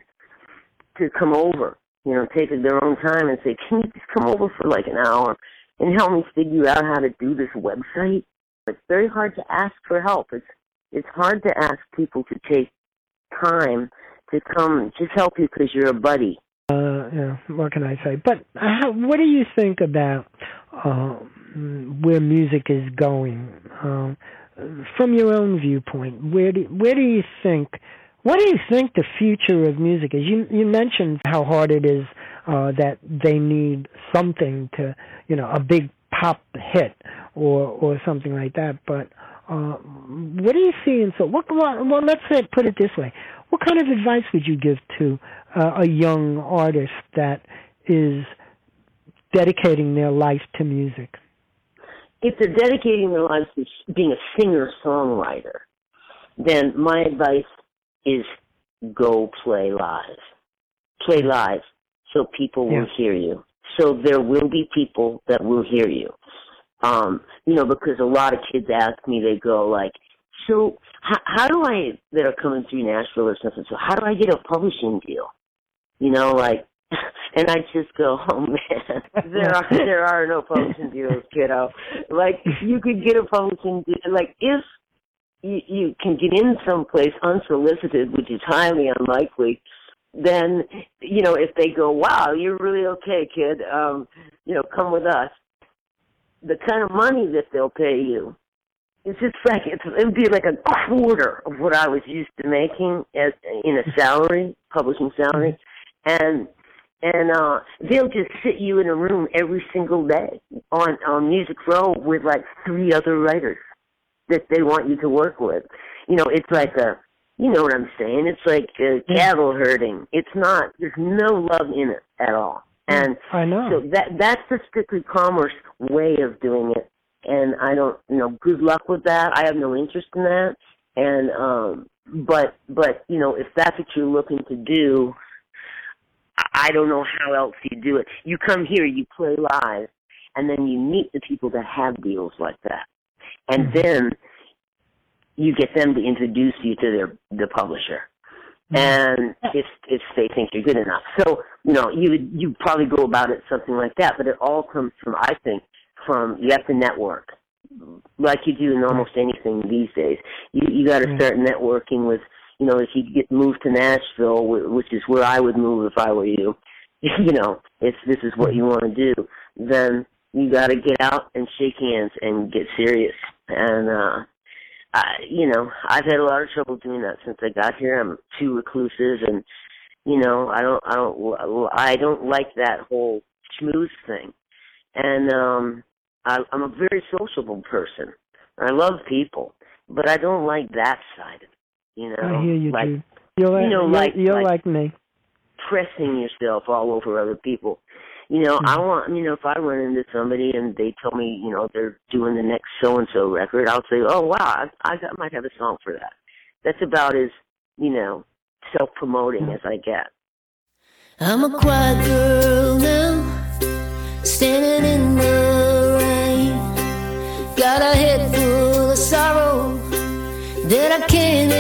to come over. You know, take their own time and say, "Can you just come over for like an hour and help me figure out how to do this website?" It's very hard to ask for help. It's it's hard to ask people to take time to come just help you because you're a buddy. uh, yeah, what can I say? But how, what do you think about uh, where music is going uh, from your own viewpoint? Where do where do you think? What do you think the future of music is? You you mentioned how hard it is uh, that they need something to, you know, a big pop hit or or something like that. But uh, what do you see? And so, what? Well, let's say put it this way: What kind of advice would you give to uh, a young artist that is dedicating their life to music? If they're dedicating their lives to being a singer songwriter, then my advice is go play live. Play live so people will Yeah. hear you. So there will be people that will hear you. Um, you know, because a lot of kids ask me, they go like, so how, how do I, that are coming through Nashville or something, so how do I get a publishing deal? You know, like, and I just go, oh man, there are, there are no publishing deals, kiddo. Like, you could get a publishing deal, like, if you, you can get in someplace unsolicited, which is highly unlikely, then, you know, if they go, wow, you're really okay, kid, um, you know, come with us, the kind of money that they'll pay you, it's just like, it's, it would be like a quarter of what I was used to making as, in a salary, publishing salary. And, and, uh, they'll just sit you in a room every single day on, on Music Row with like three other writers that they want you to work with. You know, it's like a, you know what I'm saying? It's like uh, cattle herding. It's not. There's no love in it at all. And I know. so that that's the strictly commerce way of doing it. And I don't, you know, good luck with that. I have no interest in that. And um, but but you know, if that's what you're looking to do, I I don't know how else you do it. You come here, you play live, and then you meet the people that have deals like that, and Mhm. then you get them to introduce you to their the publisher. Mhm. And if if they think you're good enough, so you know you would you probably go about it something like that. But it all comes from I think from you have to network, like you do in almost anything these days. You you got to start networking with you know if you get moved to Nashville, wh- which is where I would move if I were you. You know if this is what you want to do, then you got to get out and shake hands and get serious. And uh I, you know, I've had a lot of trouble doing that since I got here. I'm too reclusive, and you know, I don't, I don't, I don't like that whole schmooze thing. And um, I, I'm a very sociable person. I love people, but I don't like that side of it. You know, I hear you, like. You're like, you know, you're, like- you're like- like me. pressing yourself all over other people. You know, I Mhm. want, you know, if I run into somebody and they tell me, you know, they're doing the next so and so record, I'll say, oh wow, I, I got- might have a song for that. That's about as, you know, self promoting as I get. I'm a quiet girl now, standing in the rain. Got a head full of sorrow that I can't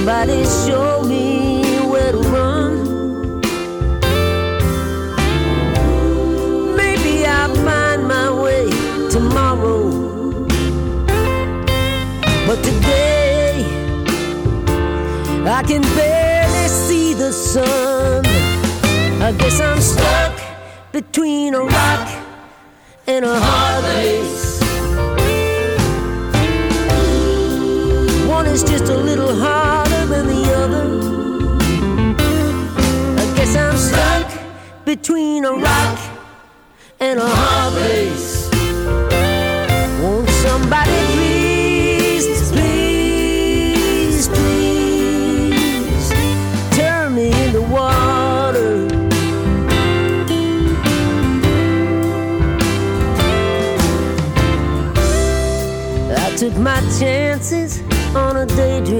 Somebody show me where to run. Maybe I'll find my way tomorrow. But today, I can barely see the sun. I guess I'm stuck between a between a rock and a hard place. Won't somebody please? Please, please turn me in the water? I took my chances on a daydream.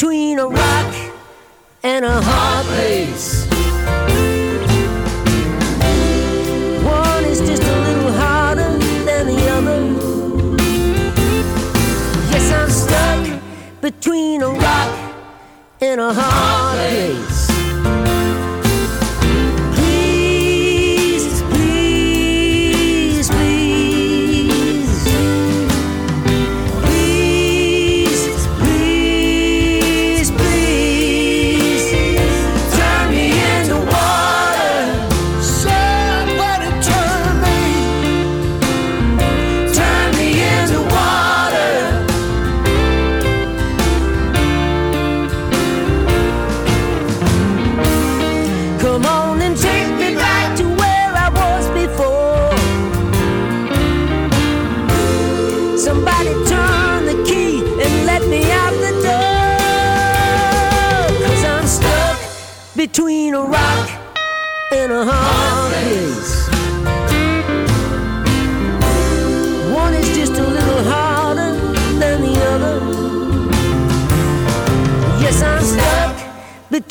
Between a rock and a hard place. One is just a little harder than the other. Yes, I'm stuck between a rock and a hard place.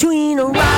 Between a rock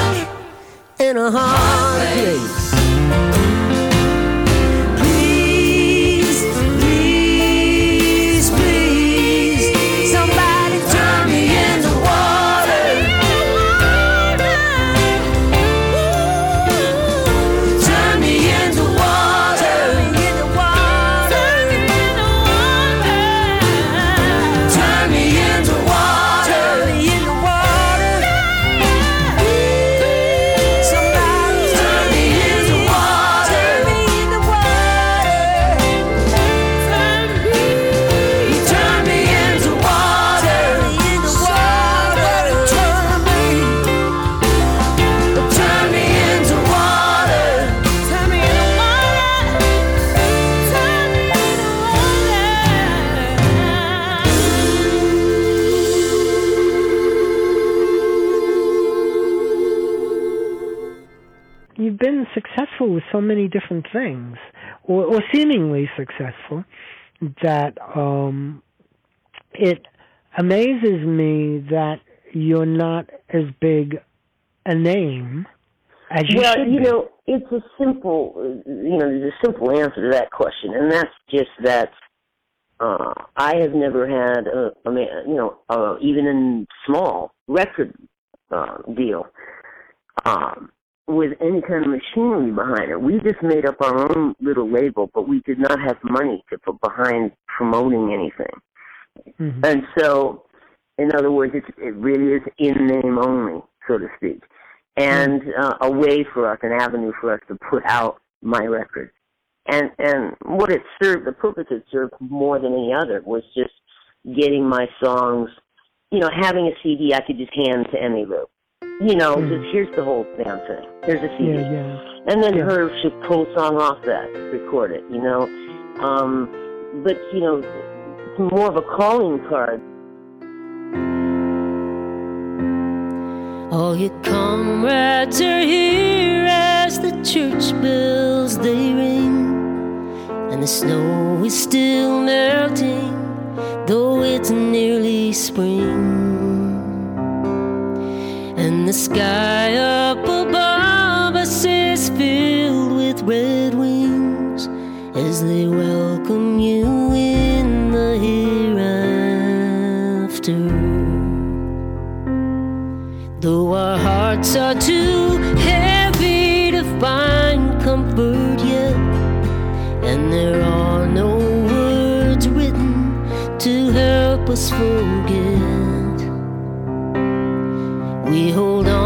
so many different things, or, or seemingly successful, that um, it amazes me that you're not as big a name as you well, should you be. know, it's a simple, you know, there's a simple answer to that question, and that's just that uh, I have never had, a, mean, you know, uh, even in small record uh, deal um, with any kind of machinery behind it. We just made up our own little label, but we did not have money to put behind promoting anything. Mhm. And so, in other words, it's, it really is in name only, so to speak, and uh, a way for us, an avenue for us to put out my records. And and what it served, the purpose it served more than any other was just getting my songs, you know, having a CD I could just hand to Emmylou. You know, Mhm. just here's the whole damn thing. Here's a CD. Yeah, yeah. And then Yeah. her should pull a song off that, record it, you know. Um, but, you know, it's more of a calling card All your comrades are here as the church bells they ring, and the snow is still melting, though it's nearly spring. And the sky up above us is filled red wings as they welcome you in the hereafter. Though our hearts are too heavy to find comfort yet, and there are no words written to help us forget, we hold on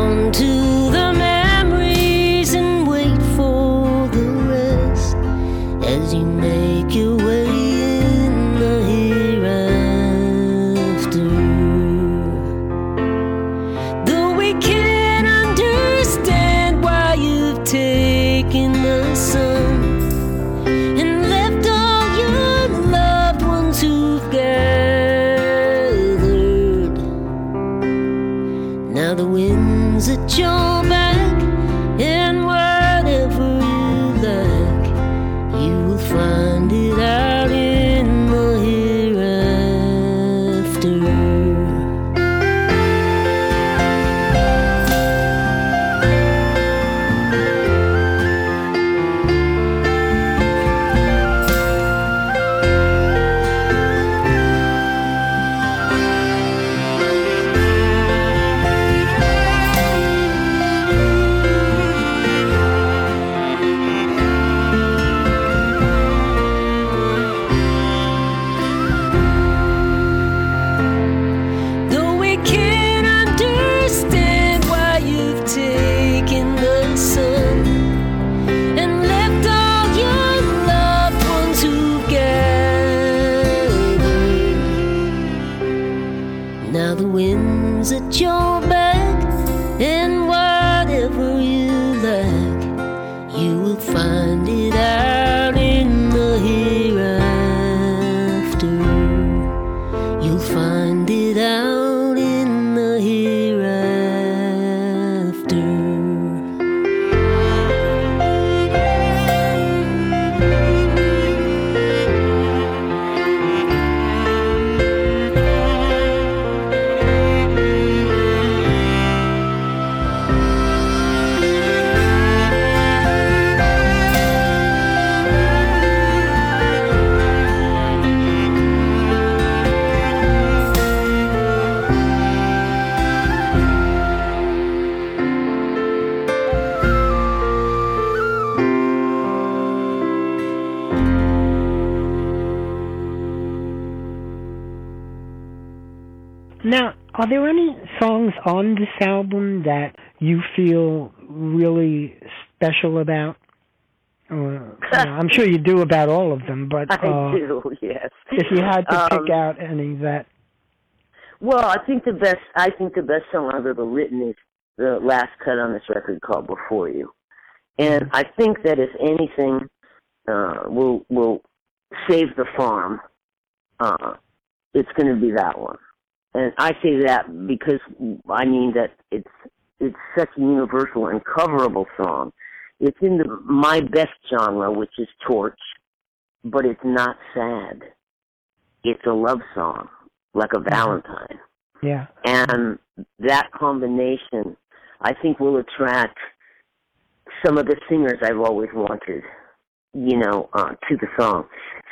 special about? Uh, I'm sure you do about all of them, but uh, I do. Yes. If you had to um, pick out any that. Well, I think the best. I think the best song I've ever written is the last cut on this record called "Before You," and I think that if anything uh, will will save the farm, uh, it's going to be that one. And I say that because I mean that it's it's such a universal and coverable song. It's in the my best genre, which is torch, but it's not sad. It's a love song, like a Valentine. Yeah. And that combination, I think, will attract some of the singers I've always wanted, you know, uh, to the song.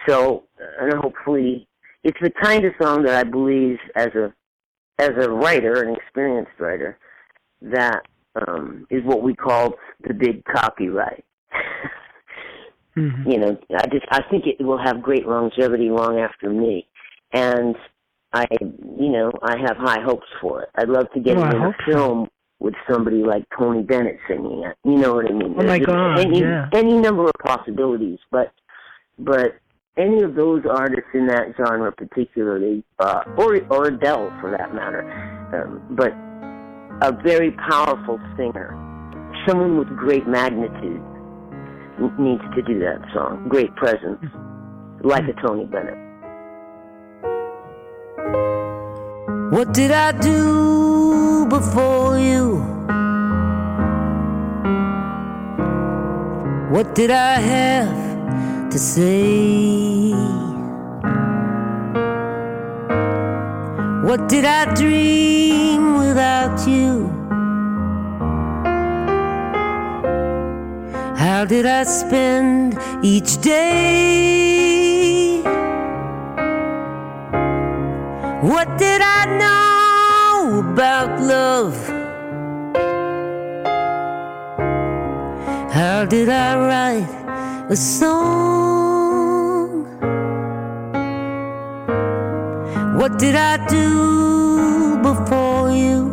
So, and hopefully, it's the kind of song that I believe, as a as a writer, an experienced writer, that um, is what we call the big copyright. mm-hmm. You know, I just I think it will have great longevity long after me, and I, you know, I have high hopes for it. I'd love to get Oh, it in a hope so. film with somebody like Tony Bennett singing it. You know what I mean? Oh, my There's God, any, yeah. any number of possibilities, but but any of those artists in that genre, particularly, uh, or or Adele for that matter, um, but a very powerful singer, someone with great magnitude, needs to do that song. Great presence, hmm. like a Tony Bennett. What did I do before you? What did I have to say? What did I dream without you? How did I spend each day? What did I know about love? How did I write a song? What did I do before you?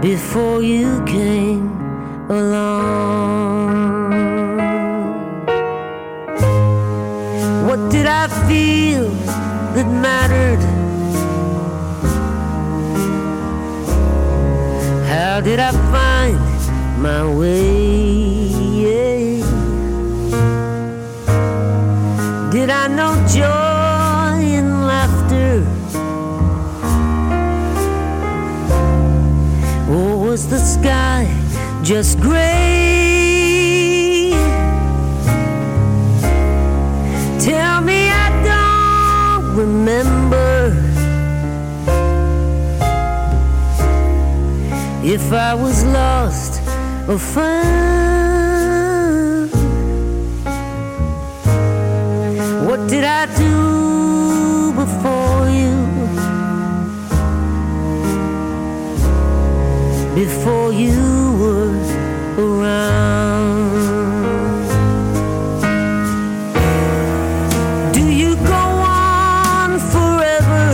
Before you came along. What did I feel that mattered? How did I find my way? Was the sky just gray? Tell me I don't remember if I was lost or found. What did I do before you? Before you were around. Do you go on forever?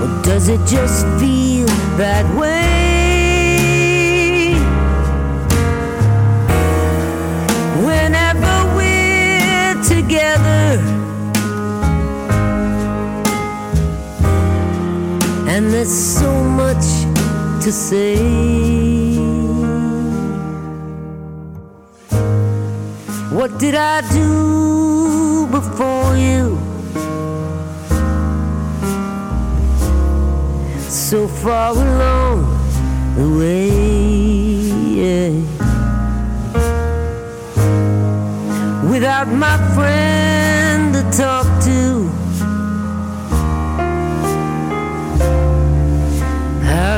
Or does it just feel that way? There's so much to say. What did I do before you? So far along the way. Without my friend to talk to,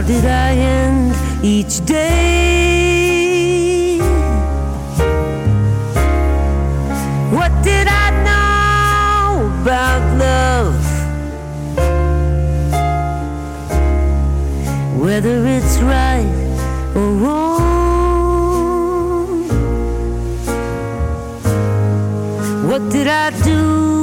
how did I end each day? What did I know about love? Whether it's right or wrong. What did I do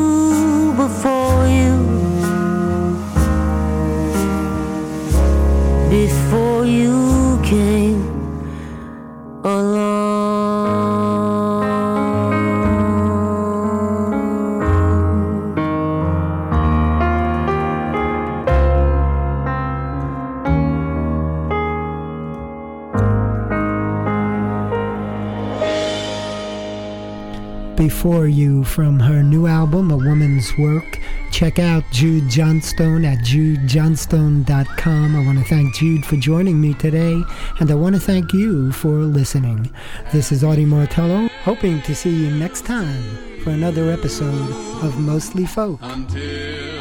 from her new album, A Woman's Work. Check out Jude Johnstone at judejohnstone.com. I want to thank Jude for joining me today, and I want to thank you for listening. This is Audie Martello, hoping to see you next time for another episode of Mostly Folk. Until